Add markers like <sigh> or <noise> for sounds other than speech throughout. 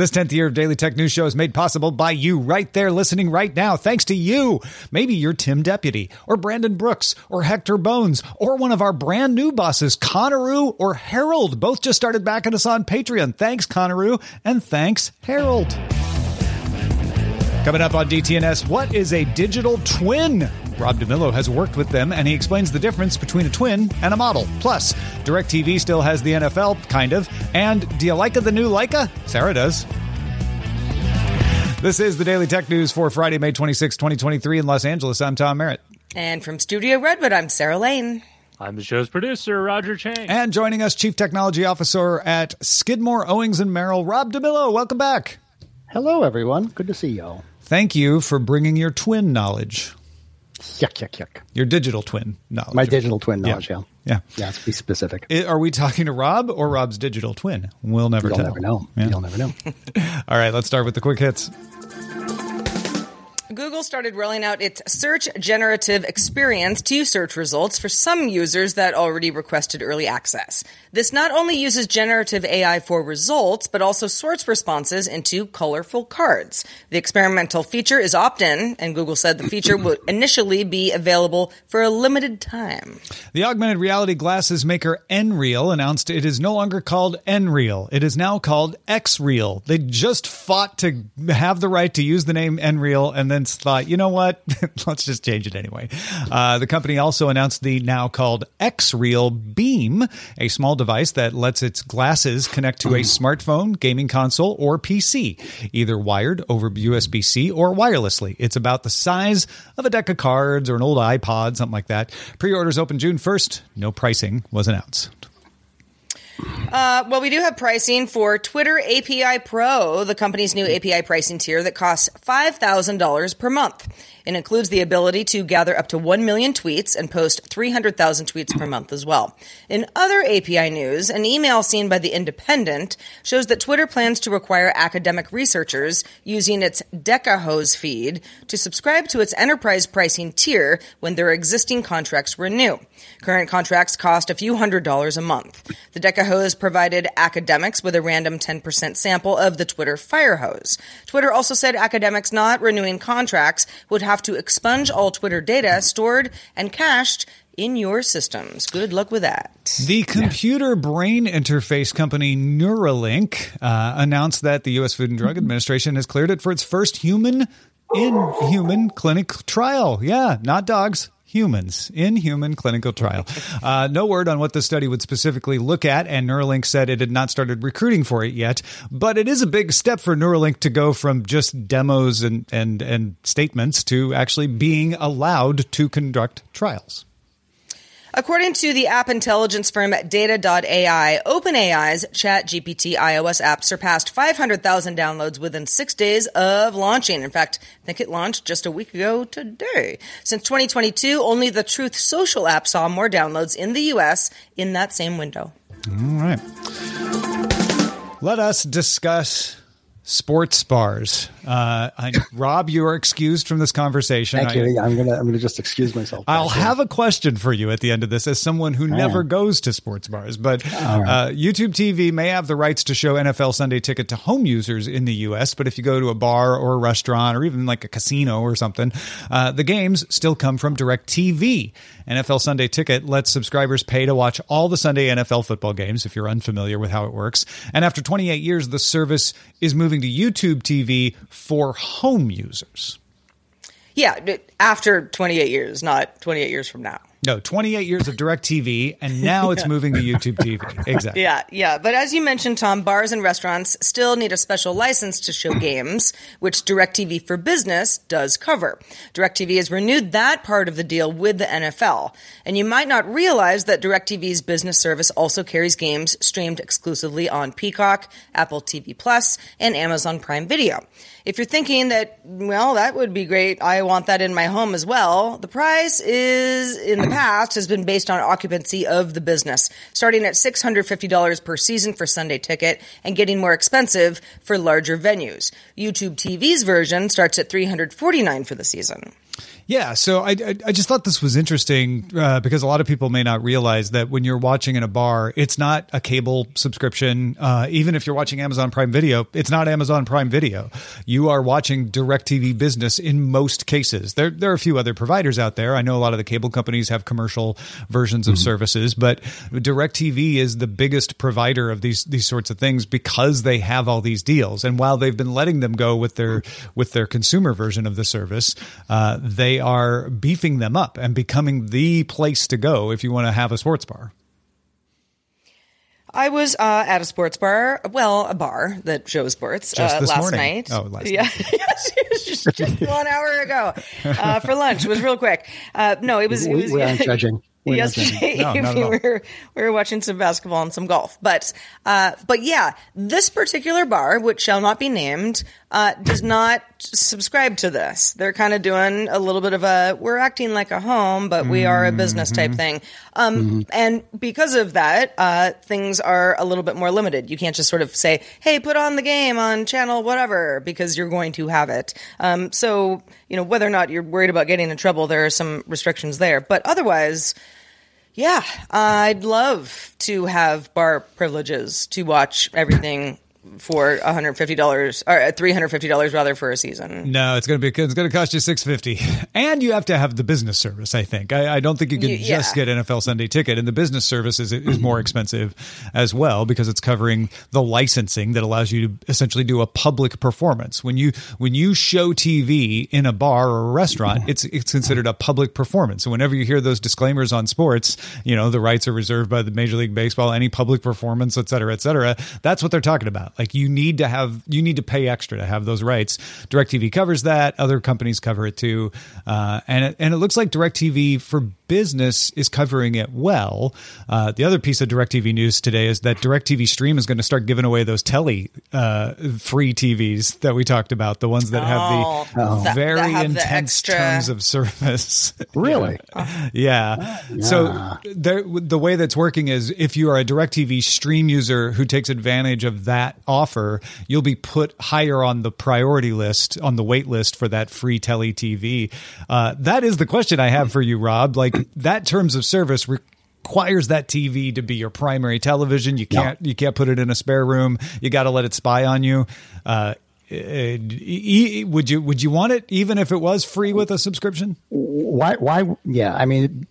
This 10th year of Daily Tech News Show is made possible by you right there listening right now. Thanks to you. Maybe you're Tim Deputy or Brandon Brooks or Hector Bones or one of our brand new bosses, Conaroo or Harold. Both just started backing us on Patreon. Thanks, Conaroo, and thanks, Harold. Coming up on DTNS, what is a digital twin? Rob DeMillo has worked with them and he explains the difference between a twin and a model. Plus, DirecTV still has the NFL, kind of. And do you like the new Leica? Sarah does. This is the Daily Tech News for Friday, May 26, 2023 in Los Angeles. I'm Tom Merritt. And from Studio Redwood, I'm Sarah Lane. I'm the show's producer, Roger Chang. And joining us, Chief Technology Officer at Skidmore, Owings, and Merrill, Rob DeMillo. Welcome back. Hello, everyone. Good to see y'all. Thank you for bringing your twin knowledge. Yuck, yuck, yuck. Your digital twin knowledge. My digital twin knowledge, yeah. Yeah. Yeah, let's be specific. I- Are we talking to Rob or Rob's digital twin? We'll never You'll tell. never know. Yeah. You'll never know. <laughs> All right, let's start with the quick hits. Google started rolling out its search generative experience to search results for some users that already requested early access. This not only uses generative AI for results, but also sorts responses into colorful cards. The experimental feature is opt-in, and Google said the feature would <clears throat> initially be available for a limited time. The augmented reality glasses maker Nreal announced it is no longer called Nreal. It is now called Xreal. They just fought to have the right to use the name Nreal and then thought, you know what? <laughs> Let's just change it anyway. Uh, the company also announced the now called Xreal Beam, a small device that lets its glasses connect to a smartphone, gaming console, or PC, either wired over USB C or wirelessly. It's about the size of a deck of cards or an old iPod, something like that. Pre orders open June 1st. No pricing was announced. Uh, well, we do have pricing for Twitter API Pro, the company's new API pricing tier that costs $5,000 per month. It includes the ability to gather up to 1 million tweets and post 300,000 tweets per month as well. In other API news, an email seen by The Independent shows that Twitter plans to require academic researchers using its Decahose feed to subscribe to its enterprise pricing tier when their existing contracts renew. Current contracts cost a few hundred dollars a month. The Decahose provided academics with a random 10% sample of the Twitter Firehose. Twitter also said academics not renewing contracts would have to expunge all Twitter data stored and cached in your systems. Good luck with that. The computer brain interface company Neuralink uh, announced that the U.S. Food and Drug <laughs> Administration has cleared it for its first human in human clinic trial. Yeah, not dogs. Humans in human clinical trial. <laughs> Uh, no word on what the study would specifically look at, and Neuralink said it had not started recruiting for it yet. But it is a big step for Neuralink to go from just demos and, and, and statements to actually being allowed to conduct trials. According to the app intelligence firm Data.ai, OpenAI's ChatGPT iOS app surpassed 500,000 downloads within six days of launching. In fact, I think it launched just a week ago today. Since 2022, only the Truth Social app saw more downloads in the US in that same window. All right. Let us discuss sports bars. Uh, I, Rob, you are excused from this conversation. Thank I- you. Yeah, I'm gonna I'm gonna just excuse myself. I'll back have a question for you at the end of this as someone who never goes to sports bars. But uh, YouTube TV may have the rights to show NFL Sunday Ticket to home users in the U.S., but if you go to a bar or a restaurant or even like a casino or something, uh, the games still come from DirecTV. NFL Sunday Ticket lets subscribers pay to watch all the Sunday NFL football games if you're unfamiliar with how it works. And after 28 years, the service is moving to YouTube TV for home users. Yeah, after 28 years, not 28 years from now. No, 28 years of DirecTV, and now it's <laughs> moving to YouTube TV. Exactly. Yeah, yeah. But as you mentioned, Tom, bars and restaurants still need a special license to show <clears throat> games, which DirecTV for Business does cover. DirecTV has renewed that part of the deal with the NFL. And you might not realize that DirecTV's business service also carries games streamed exclusively on Peacock, Apple TV Plus, and Amazon Prime Video. If you're thinking that, well, that would be great, I want that in my home as well, the price is, in the past, has been based on occupancy of the business, starting at $650 per season for Sunday ticket and getting more expensive for larger venues. YouTube TV's version starts at $349 for the season. Yeah, so I, I, I just thought this was interesting uh, because a lot of people may not realize that when you're watching in a bar, it's not a cable subscription. Uh, even if you're watching Amazon Prime Video, it's not Amazon Prime Video. You are watching DirecTV Business in most cases. There, there are a few other providers out there. I know a lot of the cable companies have commercial versions of services, but DirecTV is the biggest provider of these these sorts of things because they have all these deals. And while they've been letting them go with their with their consumer version of the service, uh, they are beefing them up and becoming the place to go if you want to have a sports bar. I was uh, at a sports bar, well, a bar that shows sports Just uh, this last morning. night. Oh, last yeah. night. <laughs> yes, it was just, just one hour ago uh, for lunch. It was real quick. Uh, no, it was. It We- was we aren't <laughs> judging. We're yesterday No, evening all. we were we were watching some basketball and some golf. But uh, but yeah, this particular bar, which shall not be named, uh, does not subscribe to this. They're kind of doing a little bit of a we're acting like a home, but we are a business Mm-hmm. type thing. Um, And because of that, uh, things are a little bit more limited. You can't just sort of say, "Hey, put on the game on channel whatever," because you're going to have it. Um, so you know whether or not you're worried about getting in trouble, there are some restrictions there. But otherwise. Yeah, I'd love to have bar privileges to watch everything for $150 or uh, $350 rather for a season. No, it's going to be it's going to cost you six fifty, and you have to have the business service. I think I, I don't think you can You- just yeah. get NFL Sunday Ticket, and the business service is is more <clears throat> expensive as well because it's covering the licensing that allows you to essentially do a public performance. When you when you show TV in a bar or a restaurant, it's it's considered a public performance. So whenever you hear those disclaimers on sports, you know the rights are reserved by the Major League Baseball, any public performance, et cetera, et cetera. That's what they're talking about. Like you need to have you need to pay extra to have those rights. DirecTV covers that. Other companies cover it too, uh, and it, and it looks like DirecTV for business is covering it well. Uh, the other piece of DirecTV news today is that DirecTV Stream is going to start giving away those telly uh, free TVs that we talked about, the ones that have Oh, the that- that very have the intense extra- terms of service. <laughs> Really? Yeah. So there, the way that's working is if you are a DirecTV stream user who takes advantage of that offer, you'll be put higher on the priority list, on the wait list for that free Telly TV. Uh, that is the question I have for you, Rob. Like that terms of service requires that TV to be your primary television. You can't you can't put it in a spare room. You got to let it spy on you. Uh, would you would you want it even if it was free with a subscription? Why? Why? Yeah. I mean,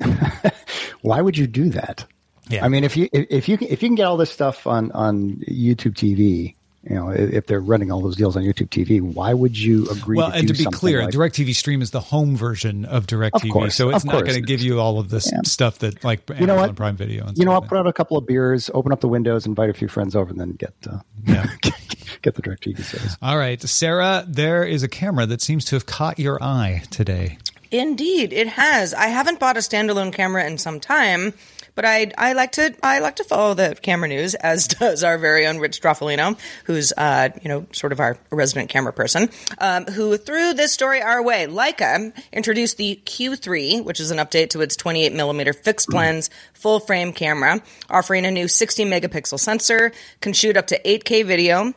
<laughs> why would you do that? Yeah. I mean, if you if if you can, if you can get all this stuff on on YouTube TV, you know, if if they're running all those deals on YouTube TV, why would you agree? Well, to and do to be clear, like- DirecTV Stream is the home version of DirecTV, course, so it's not course. going to give you all of this Yeah. stuff that like you know Amazon what? Prime Video. And You know stuff what? Put out a couple of beers, open up the windows, invite a few friends over, and then get uh, Yeah. <laughs> get the DirecTV service. All right, Sarah, there is a camera that seems to have caught your eye today. Indeed, it has. I haven't bought a standalone camera in some time, but I I like to I like to follow the camera news as <laughs> does our very own Rich Stroffolino, who's uh you know sort of our resident camera person, um, who threw this story our way. Leica introduced the Q3, which is an update to its 28 millimeter fixed lens full frame camera, offering a new 60 megapixel sensor, can shoot up to 8K video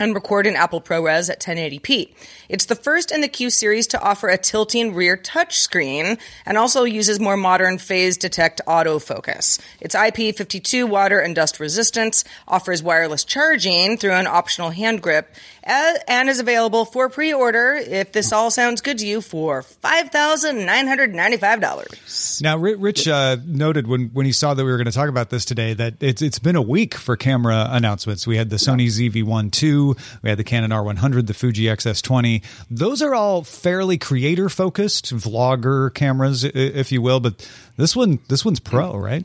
and record in Apple ProRes at 1080p. It's the first in the Q series to offer a tilting rear touchscreen and also uses more modern phase detect autofocus. It's IP52 water and dust resistance, offers wireless charging through an optional hand grip, and is available for pre-order if this all sounds good to you for $5,995. Now, Rich uh, noted when, when he saw that we were going to talk about this today that it's it's been a week for camera announcements. We had the Sony ZV-1 II, we had the Canon R100, the Fuji XS20. Those are all fairly creator focused, vlogger cameras, if you will. But this one, this one's pro, right?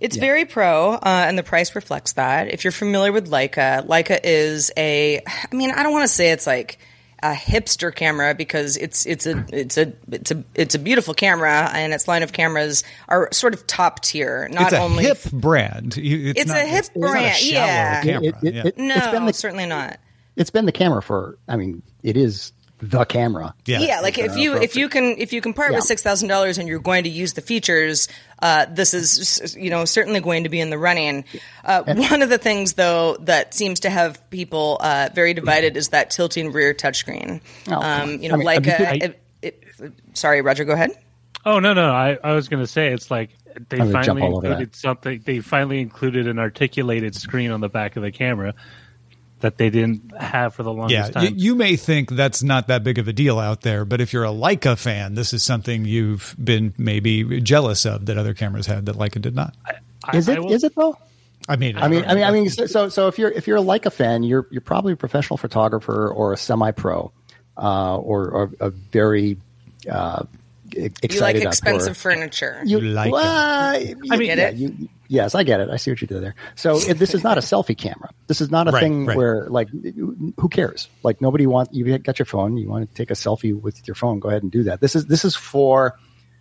It's very pro, uh, and the price reflects that. If you're familiar with Leica, Leica is a, I mean, I don't want to say it's like a hipster camera because it's it's a it's a it's a it's a beautiful camera, and its line of cameras are sort of top tier. Not it's a only hip brand. You- It's not- a hip it's not a brand, shallow yeah. camera. It- it- yeah. it- no, it's been the- certainly not. It's been the camera for. I mean, it is the camera. Yeah. Yeah, like if you if you can if you can part with six thousand dollars and you're going to use the features, uh, this is you know certainly going to be in the running. Uh, one of the things though that seems to have people uh, very divided is that tilting rear touchscreen. Oh, um, you know, I mean, like I mean, a, I- it, it, sorry, Roger, go ahead. Oh no, no, I, I was going to say it's like they I'm gonna jump finally all included something. They finally included an articulated screen on the back of the camera that they didn't have for the Yeah, longest y- time. you may think that's not that big of a deal out there, but if you're a Leica fan, this is something you've been maybe jealous of that other cameras had that Leica did not. I- Is I it? will- Is it though? I mean, I mean, I mean, I mean. So, so, so if you're if you're a Leica fan, you're you're probably a professional photographer or a semi-pro, uh, or, or a very uh, excited. You like outdoor- expensive furniture. You Like well, it. you- I mean- Get yeah, it? you- yes, I get it. I see what you did there. So it, this is not a selfie camera. This is not a Right, thing right. where like who cares? Like nobody wants you got your phone. You want to take a selfie with your phone? Go ahead and do that. This is this is for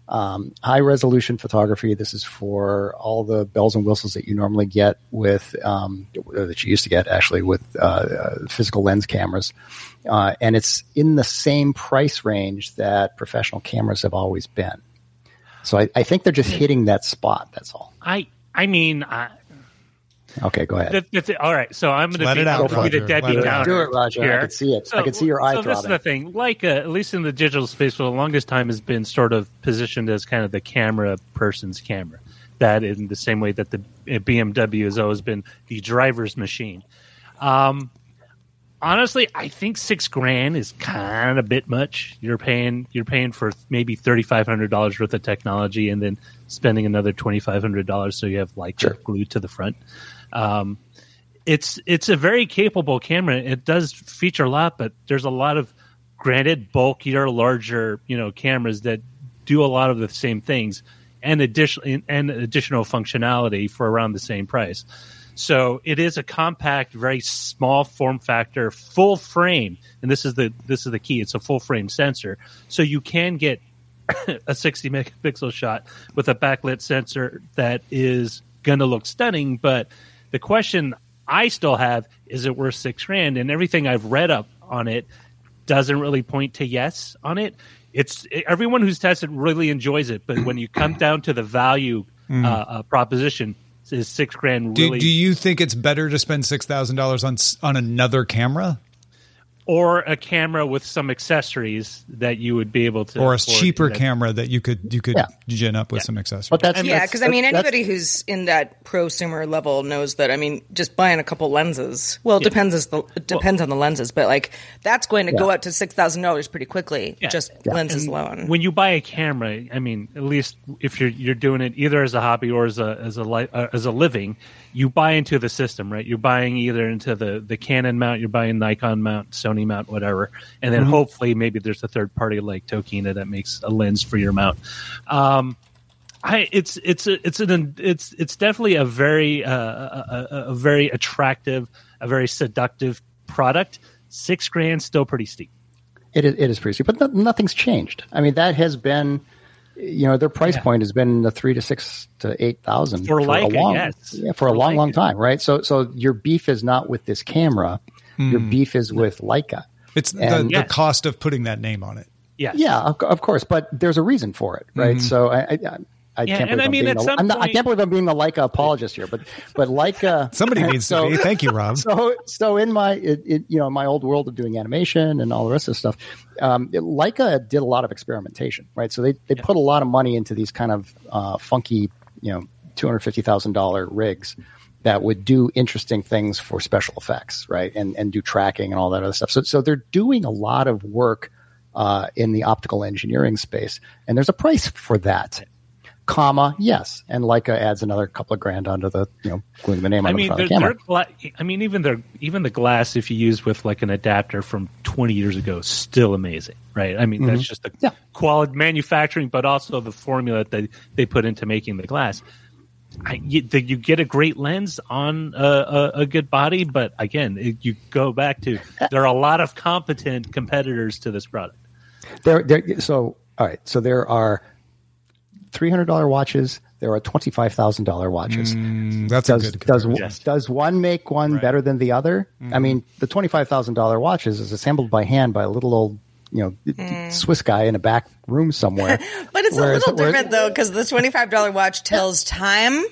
um, high resolution photography. This is for all the bells and whistles that you normally get with um, that you used to get actually with uh, uh, physical lens cameras, uh, and it's in the same price range that professional cameras have always been. So I, I think they're just hitting that spot. That's all. I I mean, I, Okay, go ahead. the, the, all right. So I'm going to be, out, I'm be the Roger. Debbie Let it out. Downer. Do it, Roger. I can see it. I can see your eye So this is the thing. Leica, at least in the digital space, for the longest time, has been sort of positioned as kind of the camera person's camera. That in the same way that the uh, BMW has always been the driver's machine. Um, honestly, I think six grand is kind of a bit much. You're paying you're paying for maybe thirty five hundred dollars worth of technology, and then spending another twenty five hundred dollars so you have Leica Sure. glued to the front. Um, it's it's a very capable camera. It does feature a lot, but there's a lot of granted bulkier, larger you know cameras that do a lot of the same things and additional and additional functionality for around the same price. So it is a compact, very small form factor, full frame, and this is the this is the key. It's a full frame sensor, so you can get <coughs> a 60 megapixel shot with a backlit sensor that is going to look stunning. But the question I still have is it worth six grand? And everything I've read up on it doesn't really point to yes on it. It's everyone who's tested really enjoys it, but when you come down to the value uh, uh, proposition, is six grand do, really do you think it's better to spend six thousand dollars on on another camera or a camera with some accessories that you would be able to or a cheaper that- camera that you could you could Yeah. gin up with some accessories? But that's Yeah, because I mean, anybody who's in that prosumer level knows that. I mean, just buying a couple lenses. Well, it depends as the it depends on the lenses, but like that's going to go up to six thousand dollars pretty quickly. Yeah. Just Yeah. lenses And alone. When you buy a camera, I mean, at least if you're you're doing it either as a hobby or as a as a li- uh, as a living, you buy into the system, right? You're buying either into the the Canon mount, you're buying Nikon mount, Sony mount, whatever, and then hopefully maybe there's a third party like Tokina that makes a lens for your mount. Um, I it's it's it's an it's it's definitely a very uh, a, a, a very attractive, a very seductive product. Six grand still pretty steep. It is, it is pretty steep, but no, nothing's changed. I mean, that has been, you know, their price Yeah. point has been the three to six to eight thousand For a Leica, long, yes. yeah, for, a For long, long Leica. time, right? So, so your beef is not with this camera, your hmm. beef is with Leica. it's the, and- the Yes. cost of putting that name on it. Yeah, Yeah, of, of course, but there's a reason for it, right? Mm-hmm. So I, I, I Yeah, can't and believe I I'm mean, being at the, some I'm not, I can't believe I'm being the Leica apologist here, but but Leica <laughs> Somebody needs so, to be. Thank you, Rob. <laughs> So so in my it, it, you know my old world of doing animation and all the rest of stuff, um, it- Leica did a lot of experimentation, right? So they they put a lot of money into these kind of uh, funky, you know, two hundred fifty thousand dollar rigs that would do interesting things for special effects, right? And and do tracking and all that other stuff. So so they're doing a lot of work uh, in the optical engineering space, and there's a price for that. Comma, yes, and Leica adds another couple of grand onto the you know gluing the name on I the mean, front they're, of the camera. they're gla- I mean, even their even the glass, if you use with like an adapter from 20 years ago, still amazing, right? I mean, that's mm-hmm. just the Yeah. quality manufacturing, but also the formula that they, they put into making the glass. I, you, the, you get a great lens on a, a, a good body, but again, it, you go back to there are a lot of competent competitors to this product. There, there. So, all right. So there are three hundred dollar watches. There are twenty five thousand dollar watches. Mm, that's does a good does. Yes. does one make one better than the other? I mm. mean, the twenty five thousand dollar watches is assembled by hand by a little old you know eh. Swiss guy in a back room somewhere. <laughs> But it's Whereas- a little whereas- different though, because the twenty-five dollar watch tells time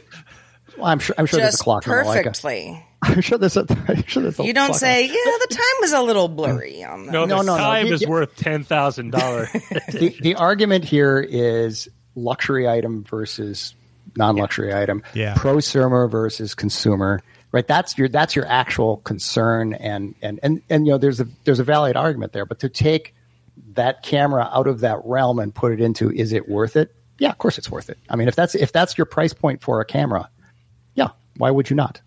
Well, I'm sure. I'm sure there's a just clock. in the Leica. perfectly. <laughs> I'm sure there's a. I'm sure there's a You don't clock say, on- "Yeah, the time was a little <laughs> blurry on that." No, No, no, no. time You- is you- worth ten thousand dollars. the, the argument here is luxury item versus non-luxury item. Yeah. Prosumer versus consumer. Right. That's your that's your actual concern and and and and you know there's a there's a valid argument there. But to take that camera out of that realm and put it into is it worth it? Yeah, of course it's worth it. I mean, if that's if that's your price point for a camera, yeah, why would you not?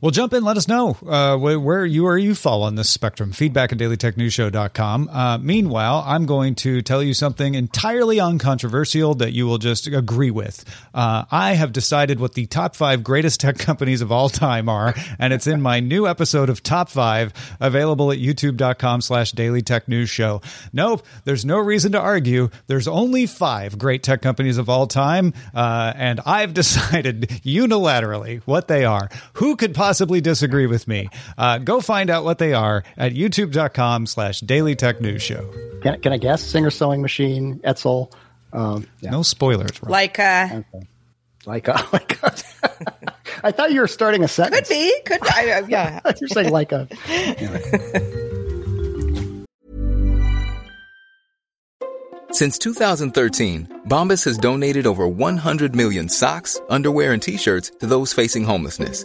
Well, jump in. Let us know uh, where, where you or you fall on this spectrum. Feedback at dailytechnewsshow.com. Uh, meanwhile, I'm going to tell you something entirely uncontroversial that you will just agree with. Uh, I have decided what the top five greatest tech companies of all time are, and it's in my new episode of Top Five, available at youtube.com slash daily tech news show. Nope, there's no reason to argue. There's only five great tech companies of all time, uh, and I've <laughs> decided unilaterally what they are. Who could possibly disagree with me? Uh, go find out what they are at youtube.com slash daily tech news show. Can, can I guess? Singer sewing machine, Etzel, um, yeah, No spoilers. Rob. Like, uh, like a, <laughs> like a I thought you were starting a sentence. could be, could I, uh, yeah. <laughs> You're saying like a. Since 2013, Bombas has donated over 100 million socks, underwear, and t-shirts to those facing homelessness.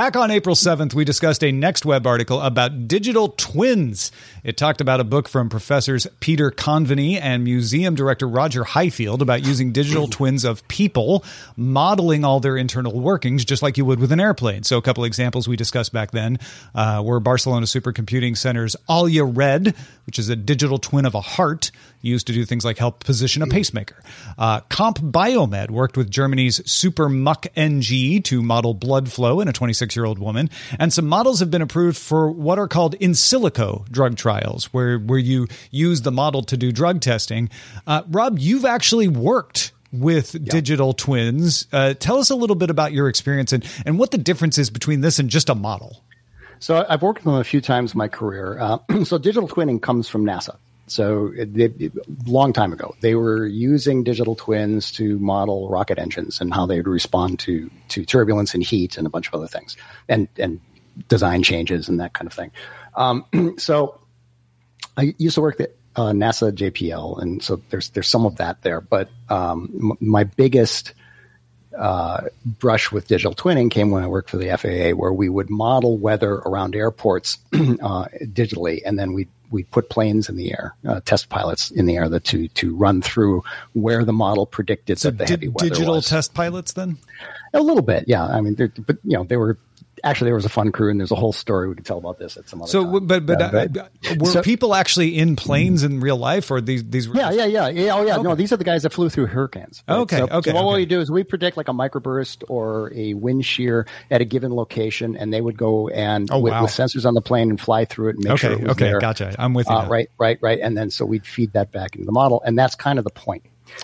Back on April 7th, we discussed a next web article about digital twins. It talked about a book from professors Peter Coveney and museum director Roger Highfield about using digital <laughs> twins of people, modeling all their internal workings just like you would with an airplane. So, a couple examples we discussed back then uh, were Barcelona Supercomputing Center's Alya Red, which is a digital twin of a heart used to do things like help position a pacemaker. Uh, CompBioMed worked with Germany's Super Muck NG to model blood flow in a 26 year old woman. And some models have been approved for what are called in silico drug trials, where, where you use the model to do drug testing. Uh, Rob, you've actually worked with digital twins. Uh, tell us a little bit about your experience and, and what the difference is between this and just a model. So I've worked with them a few times in my career. Uh, <clears throat> so digital twinning comes from NASA. So it, long time ago, they were using digital twins to model rocket engines and how they would respond to to turbulence and heat and a bunch of other things, and and design changes and that kind of thing. Um, <clears throat> so I used to work at uh, NASA JPL, and so there's there's some of that there. But um, m- my biggest uh, brush with digital twinning came when I worked for the FAA, where we would model weather around airports <clears throat> uh, digitally, and then we we put planes in the air, uh, test pilots in the air, that to to run through where the model predicted So that the di- heavy weather digital was. test pilots then? A little bit, yeah. I mean, but you know, they were actually there was a fun crew, and there's a whole story we could tell about this at some other So, time. w- but but Uh, uh, were so- people actually in planes in real life, or these these? Were Yeah, yeah, yeah, yeah. Oh, yeah. No, these are the guys that flew through hurricanes. Okay, So, okay, So what okay. we do is we predict like a microburst or a wind shear at a given location, and they would go and Oh, with, wow. with sensors on the plane and fly through it and make Okay, sure it was okay, there. gotcha. I'm with you Uh, right, right, right. And then so we'd feed that back into the model, and that's kind of the point.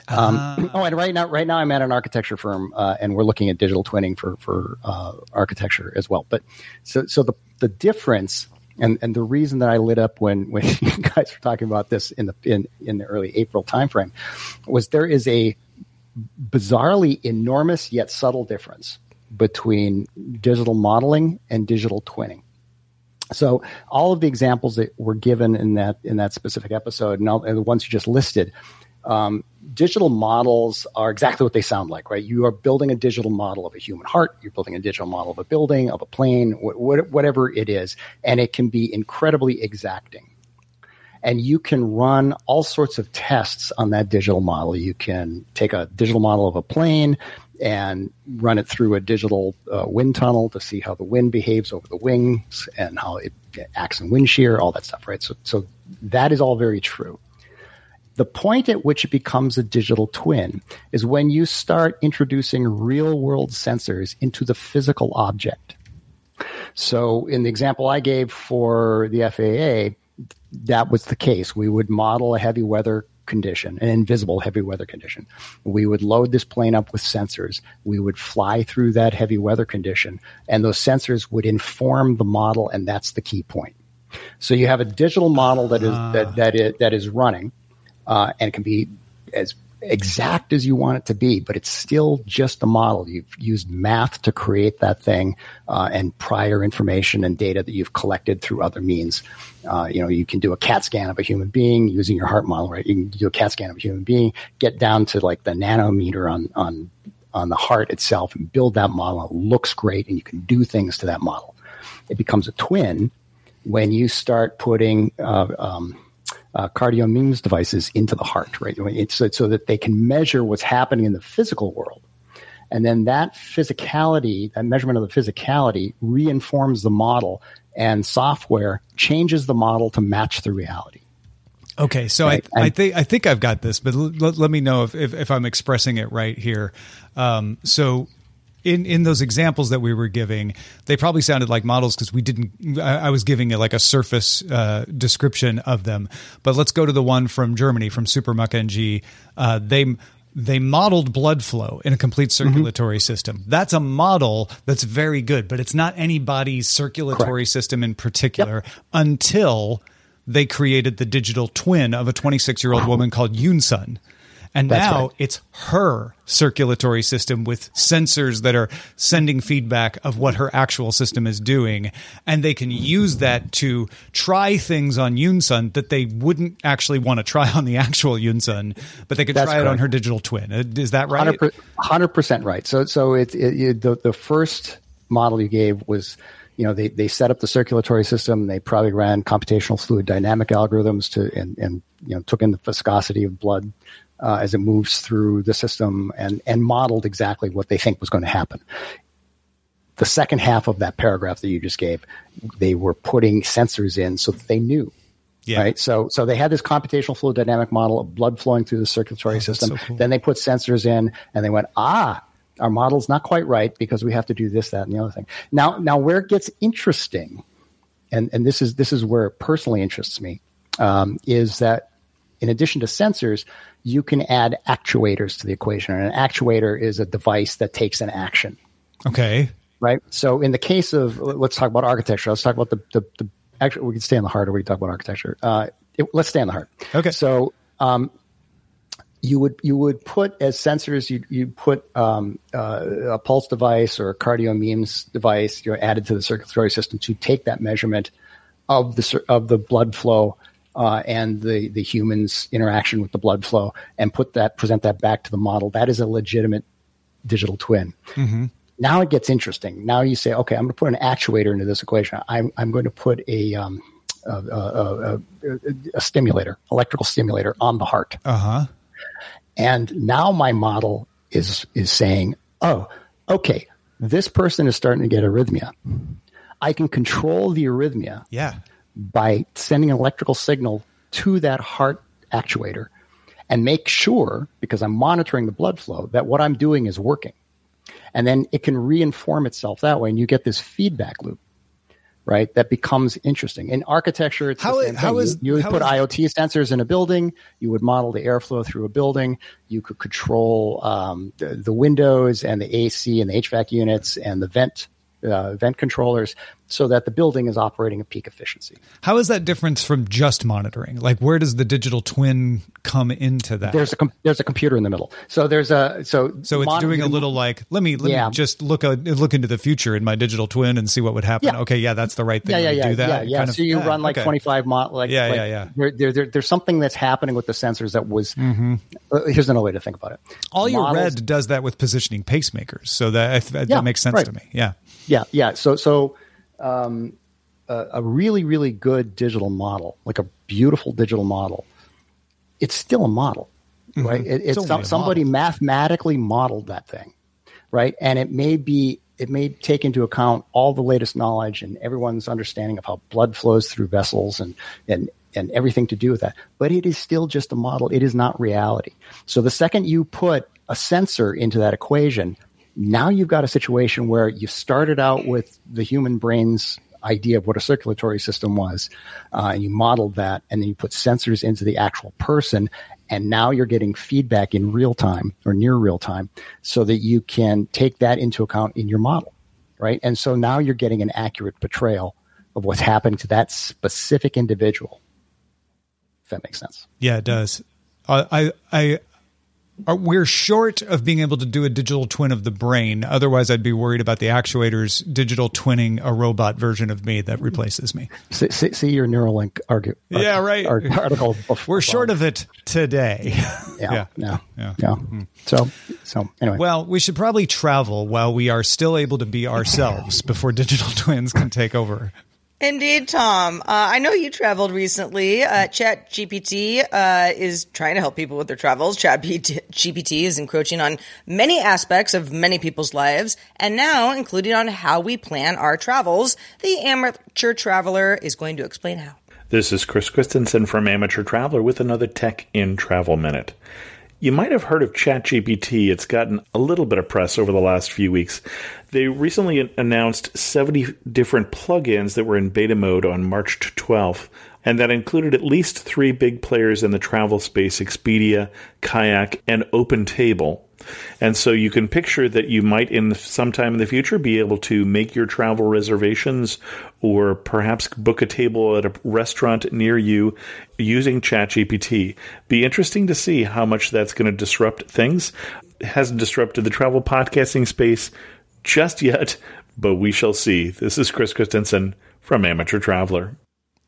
Um, Ah. <clears throat> oh, and right now, right now, I'm at an architecture firm, uh, and we're looking at digital twinning for for uh, architecture as well. But so so the the difference and and the reason that I lit up when <laughs> when you guys were talking about this in the in in the early April timeframe was there is a bizarrely enormous yet subtle difference between digital modeling and digital twinning. So all of the examples that were given in that in that specific episode, and, all, and the ones you just listed, um, digital models are exactly what they sound like, right? You are building a digital model of a human heart. You're building a digital model of a building, of a plane, wh- wh- whatever it is, and it can be incredibly exacting. And you can run all sorts of tests on that digital model. You can take a digital model of a plane and run it through a digital uh, wind tunnel to see how the wind behaves over the wings and how it acts in wind shear, all that stuff, right? So, so that is all very true. The point at which it becomes a digital twin is when you start introducing real world sensors into the physical object. So, in the example I gave for the FAA, that was the case. We would model a heavy weather condition, an invisible heavy weather condition. We would load this plane up with sensors. We would fly through that heavy weather condition, and those sensors would inform the model, and that's the key point. So you have a digital model that is that that is, that is running, uh, and it can be as exact as you want it to be, but it's still just a model. You've used math to create that thing, uh, and prior information and data that you've collected through other means. Uh, you know, you can do a CAT scan of a human being using your heart model, right? You can do a CAT scan of a human being, get down to like the nanometer on on on the heart itself, and build that model. It looks great, and you can do things to that model. It becomes a twin when you start putting uh, um, uh, CardioMEMS devices into the heart, right? It's so, so that they can measure what's happening in the physical world. And then that physicality, that measurement of the physicality reinforms the model and software changes the model to match the reality. Okay, so Right, I, I think I think I've got this, but l- l- let me know if, if, if I'm expressing it right here. Um, so, in in those examples that we were giving, they probably sounded like models because we didn't. I, I was giving it like a surface uh, description of them. But let's go to the one from Germany from SuperMUC-NG. Uh, they they modeled blood flow in a complete circulatory system. That's a model that's very good, but it's not anybody's circulatory system in particular until they created the digital twin of a 26 year old woman called Yunsun. And That's now right. it's her circulatory system with sensors that are sending feedback of what her actual system is doing. And they can use that to try things on Yunsun that they wouldn't actually want to try on the actual Yunsun, but they could That's try it on her digital twin. Uh, Is that right? Hundred percent right. So so it's it, it, the the first model you gave was, you know, they, they set up the circulatory system. They probably ran computational fluid dynamic algorithms to, and, and you know, took in the viscosity of blood uh, as it moves through the system and, and modeled exactly what they think was going to happen. The second half of that paragraph that you just gave, they were putting sensors in so that they knew Yeah. Right. So, so they had this computational fluid dynamic model of blood flowing through the circulatory system. so cool. Then they put sensors in and they went, ah, our model's not quite right because we have to do this, that, and the other thing. Now, now where it gets interesting, and, and this is, this is where it personally interests me, um, is that in addition to sensors, you can add actuators to the equation. And an actuator is a device that takes an action Okay. right? So in the case of let's talk about architecture. Let's talk about the the, the actually we can stay on the heart or we can talk about architecture. Uh, it, let's stay on the heart. Okay. So um, you would you would put as sensors you you put um, uh, a pulse device or a CardioMEMS device you know, added to the circulatory system to take that measurement of the of the blood flow. Uh, and the, the human's interaction with the blood flow and put that present that back to the model that is a legitimate digital twin now it gets interesting. Now you say, okay, I'm going to put an actuator into this equation. I'm, I'm going to put a, um, a, a, a, a stimulator, electrical stimulator on the heart. Uh huh. And now my model is, is saying, oh, okay, this person is starting to get arrhythmia. I can control the arrhythmia Yeah. By sending an electrical signal to that heart actuator and make sure, because I'm monitoring the blood flow, that what I'm doing is working. And then it can reinform itself that way, and you get this feedback loop, right? That becomes interesting. In architecture, it's How the same how thing. is- you, you would how put is- IoT sensors in a building. You would model the airflow through a building. You could control um, the, the windows and the AC and the HVAC units and the vent uh, vent controllers, so that the building is operating at peak efficiency. How is that different from just monitoring? Like, where does the digital twin come into that? There's a com- there's a computer in the middle. So there's a so so it's mon- doing a little like let me let Yeah. me just look a, look into the future in my digital twin and see what would happen. Yeah. Okay, yeah, that's the right thing. yeah, yeah, yeah, do that. yeah, yeah. kind of- so you yeah, run like okay. 25 mo- like Yeah, like, yeah, yeah. There, there, there- there's something that's happening with the sensors that was. uh, here's another way to think about it. Mm-hmm. All your Models- red does that with positioning pacemakers, so that that makes sense right. to me. Yeah. Yeah, yeah. So, so um, a, a really, really good digital model, like a beautiful digital model, it's still a model, right? It, it's only some, somebody mathematically modeled that thing, right? And it may be, it may take into account all the latest knowledge and everyone's understanding of how blood flows through vessels and and and everything to do with that. But it is still just a model. It is not reality. So the second you put a sensor into that equation, now you've got a situation where you started out with the human brain's idea of what a circulatory system was, uh, and you modeled that, and then you put sensors into the actual person, and now you're getting feedback in real time or near real time, so that you can take that into account in your model, right? And so now you're getting an accurate portrayal of what's happening to that specific individual. If that makes sense. Yeah, it does. I, I, are, we're short of being able to do a digital twin of the brain. Otherwise, I'd be worried about the actuators digital twinning a robot version of me that replaces me. See, see, your Neuralink argue. Yeah, right. ar- article. <laughs> We're short of it today. Yeah, <laughs> yeah, Yeah. yeah. Hmm. So, so anyway. Well, we should probably travel while we are still able to be <laughs> ourselves before digital twins can take over. Indeed, Tom. Uh, I know you traveled recently. Uh, Chat GPT uh, is trying to help people with their travels. Chat GPT is encroaching on many aspects of many people's lives, and now including on how we plan our travels. The amateur traveler is going to explain how. This is Chris Christensen from Amateur Traveler with another Tech in Travel Minute. You might have heard of ChatGPT. It's gotten a little bit of press over the last few weeks. They recently announced 70 different plugins that were in beta mode on March 12th, and that included at least three big players in the travel space Expedia, Kayak, and OpenTable. And so you can picture that you might, in the, sometime in the future, be able to make your travel reservations or perhaps book a table at a restaurant near you using ChatGPT. Be interesting to see how much that's going to disrupt things. It hasn't disrupted the travel podcasting space just yet, but we shall see. This is Chris Christensen from Amateur Traveler.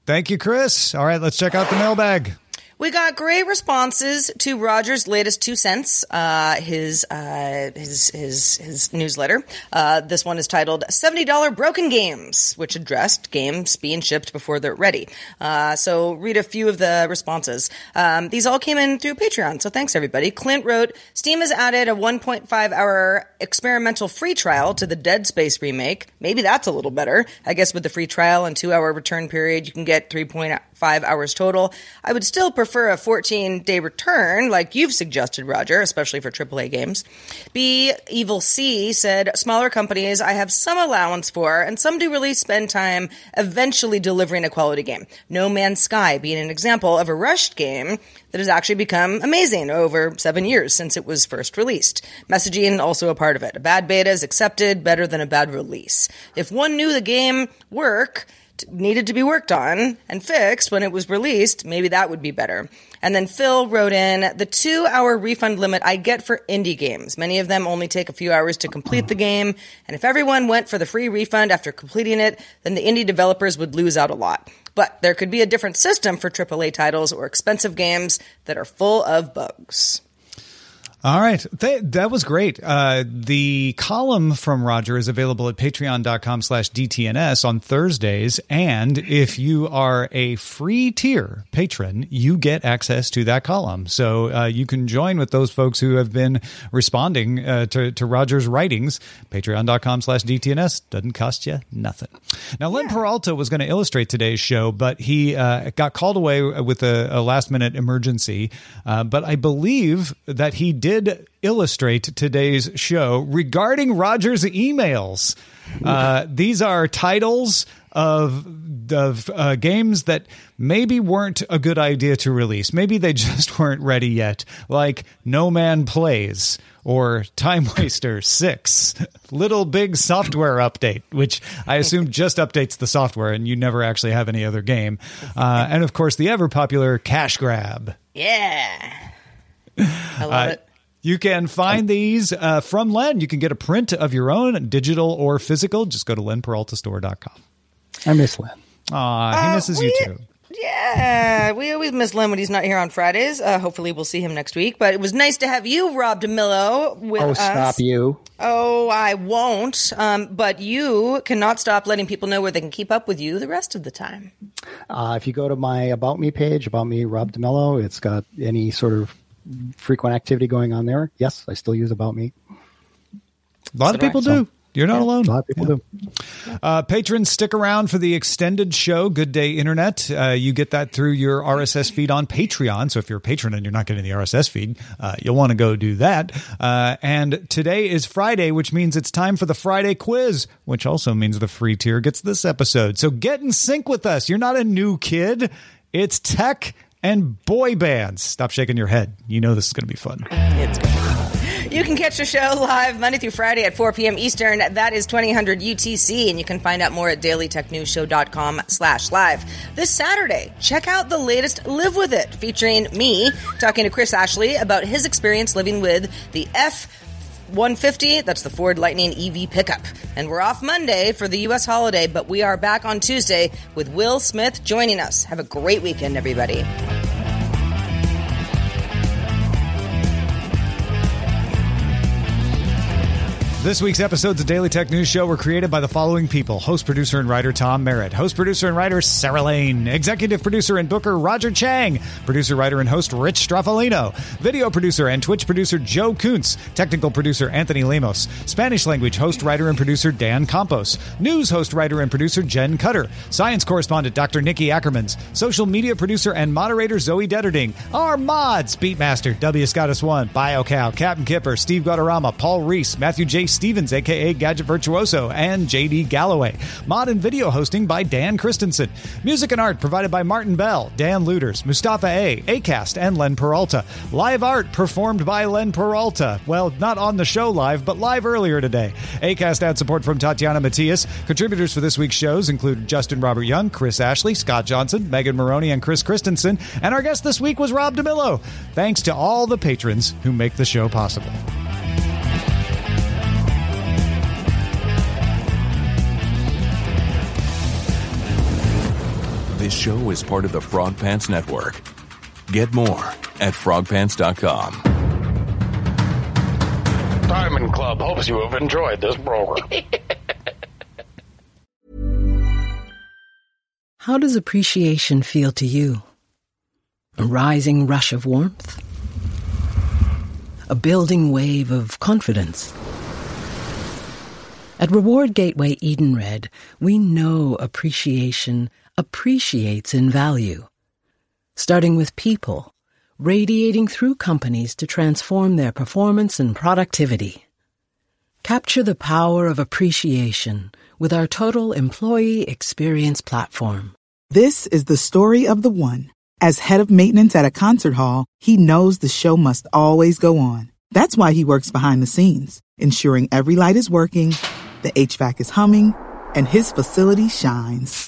Thank you, Chris. All right, let's check out the mailbag. We got great responses to Roger's latest two cents, uh, his, uh, his his his newsletter. Uh, this one is titled "Seventy Dollar Broken Games," which addressed games being shipped before they're ready. Uh, so, read a few of the responses. Um, these all came in through Patreon, so thanks everybody. Clint wrote, "Steam has added a 1.5 hour experimental free trial to the Dead Space remake. Maybe that's a little better. I guess with the free trial and two hour return period, you can get 3.5 hours total. I would still prefer a 14 day return, like you've suggested, Roger, especially for AAA games. B. Evil C said, smaller companies I have some allowance for, and some do really spend time eventually delivering a quality game. No Man's Sky being an example of a rushed game that has actually become amazing over seven years since it was first released. Messaging also a part of it. A bad beta is accepted better than a bad release. If one knew the game work, needed to be worked on and fixed when it was released, maybe that would be better. And then Phil wrote in the two hour refund limit I get for indie games. Many of them only take a few hours to complete the game. And if everyone went for the free refund after completing it, then the indie developers would lose out a lot. But there could be a different system for AAA titles or expensive games that are full of bugs. All right. That, that was great. Uh, the column from Roger is available at patreon.com slash DTNS on Thursdays. And if you are a free tier patron, you get access to that column. So uh, you can join with those folks who have been responding uh, to, to Roger's writings. Patreon.com slash DTNS doesn't cost you nothing. Now, Len Peralta was going to illustrate today's show, but he uh, got called away with a, a last minute emergency. Uh, but I believe that he did did illustrate today's show regarding Roger's emails. Uh, these are titles of of uh, games that maybe weren't a good idea to release. Maybe they <laughs> just weren't ready yet, like No Man Plays or Time Waster 6, Little Big Software Update, which I assume <laughs> just updates the software and you never actually have any other game. Uh, and of course, the ever popular Cash Grab. Yeah. I love Uh, it. You can find these uh, from Len. You can get a print of your own, digital or physical. Just go to lenperaltastore.com. I miss Len. Aw, he Uh, misses we- you too. Yeah, we always miss Len when he's not here on Fridays. Uh, hopefully, we'll see him next week. But it was nice to have you, Rob DeMillo, with Oh, us. stop you. Oh, I won't. Um, but you cannot stop letting people know where they can keep up with you the rest of the time. Uh, if you go to my About Me page, About Me, Rob DeMillo, it's got any sort of frequent activity going on there. Yes, I still use About Me. A lot of people do. You're not alone. A lot of people do. Uh, patrons, stick around for the extended show, Good Day Internet. Uh, you get that through your RSS feed on Patreon. So if you're a patron and you're not getting the RSS feed, uh, you'll want to go do that. Uh, and today is Friday, which means it's time for the Friday quiz, which also means the free tier gets this episode. So get in sync with us. You're not a new kid. It's tech and boy bands. Stop shaking your head. You know this is going to be fun. It's good. You can catch the show live Monday through Friday at 4 p.m. Eastern. That is 2000 UTC, and you can find out more at dailytechnewsshow.com slash live. This Saturday, check out the latest Live With It, featuring me talking to Chris Ashley about his experience living with the F 150, that's the Ford Lightning EV pickup. And we're off Monday for the U.S. holiday, but we are back on Tuesday with Will Smith joining us. Have a great weekend, everybody. This week's episodes of Daily Tech News Show were created by the following people. Host, producer, and writer Tom Merritt, host, producer, and writer Sarah Lane, executive producer and booker Roger Chang, producer, writer, and host Rich Stroffolino, video producer and Twitch producer Joe Kuntz, technical producer Anthony Lemos, Spanish language host, writer, and producer Dan Campos, news host, writer, and producer Jen Cutter, science correspondent Dr. Nikki Ackermans, social media producer and moderator Zoe Detterding, our mods Beatmaster W. Scottus One, BioCow, Captain Kipper, Steve Guadarrama, Paul Reese, Matthew J. Stevens, aka Gadget Virtuoso, and JD Galloway. Mod and video hosting by Dan Christensen. Music and art provided by Martin Bell, Dan Lueders, Mustafa A, Acast, and Len Peralta. Live art performed by Len Peralta. Well, not on the show live, but live earlier today. Acast had support from Tatiana Matias. Contributors for this week's shows include Justin Robert Young, Chris Ashley, Scott Johnson, Megan Maroney, and Chris Christensen. And our guest this week was Rob DeMillo. Thanks to all the patrons who make the show possible. This show is part of the Frog Pants Network. Get more at frogpants.com. Diamond Club hopes you have enjoyed this program. <laughs> How does appreciation feel to you? A rising rush of warmth? A building wave of confidence? At Reward Gateway Edenred, we know appreciation appreciates in value. Starting with people, radiating through companies to transform their performance and productivity. Capture the power of appreciation with our total employee experience platform. This is the story of the one. As head of maintenance at a concert hall, he knows the show must always go on. That's why he works behind the scenes, ensuring every light is working, the HVAC is humming, and his facility shines.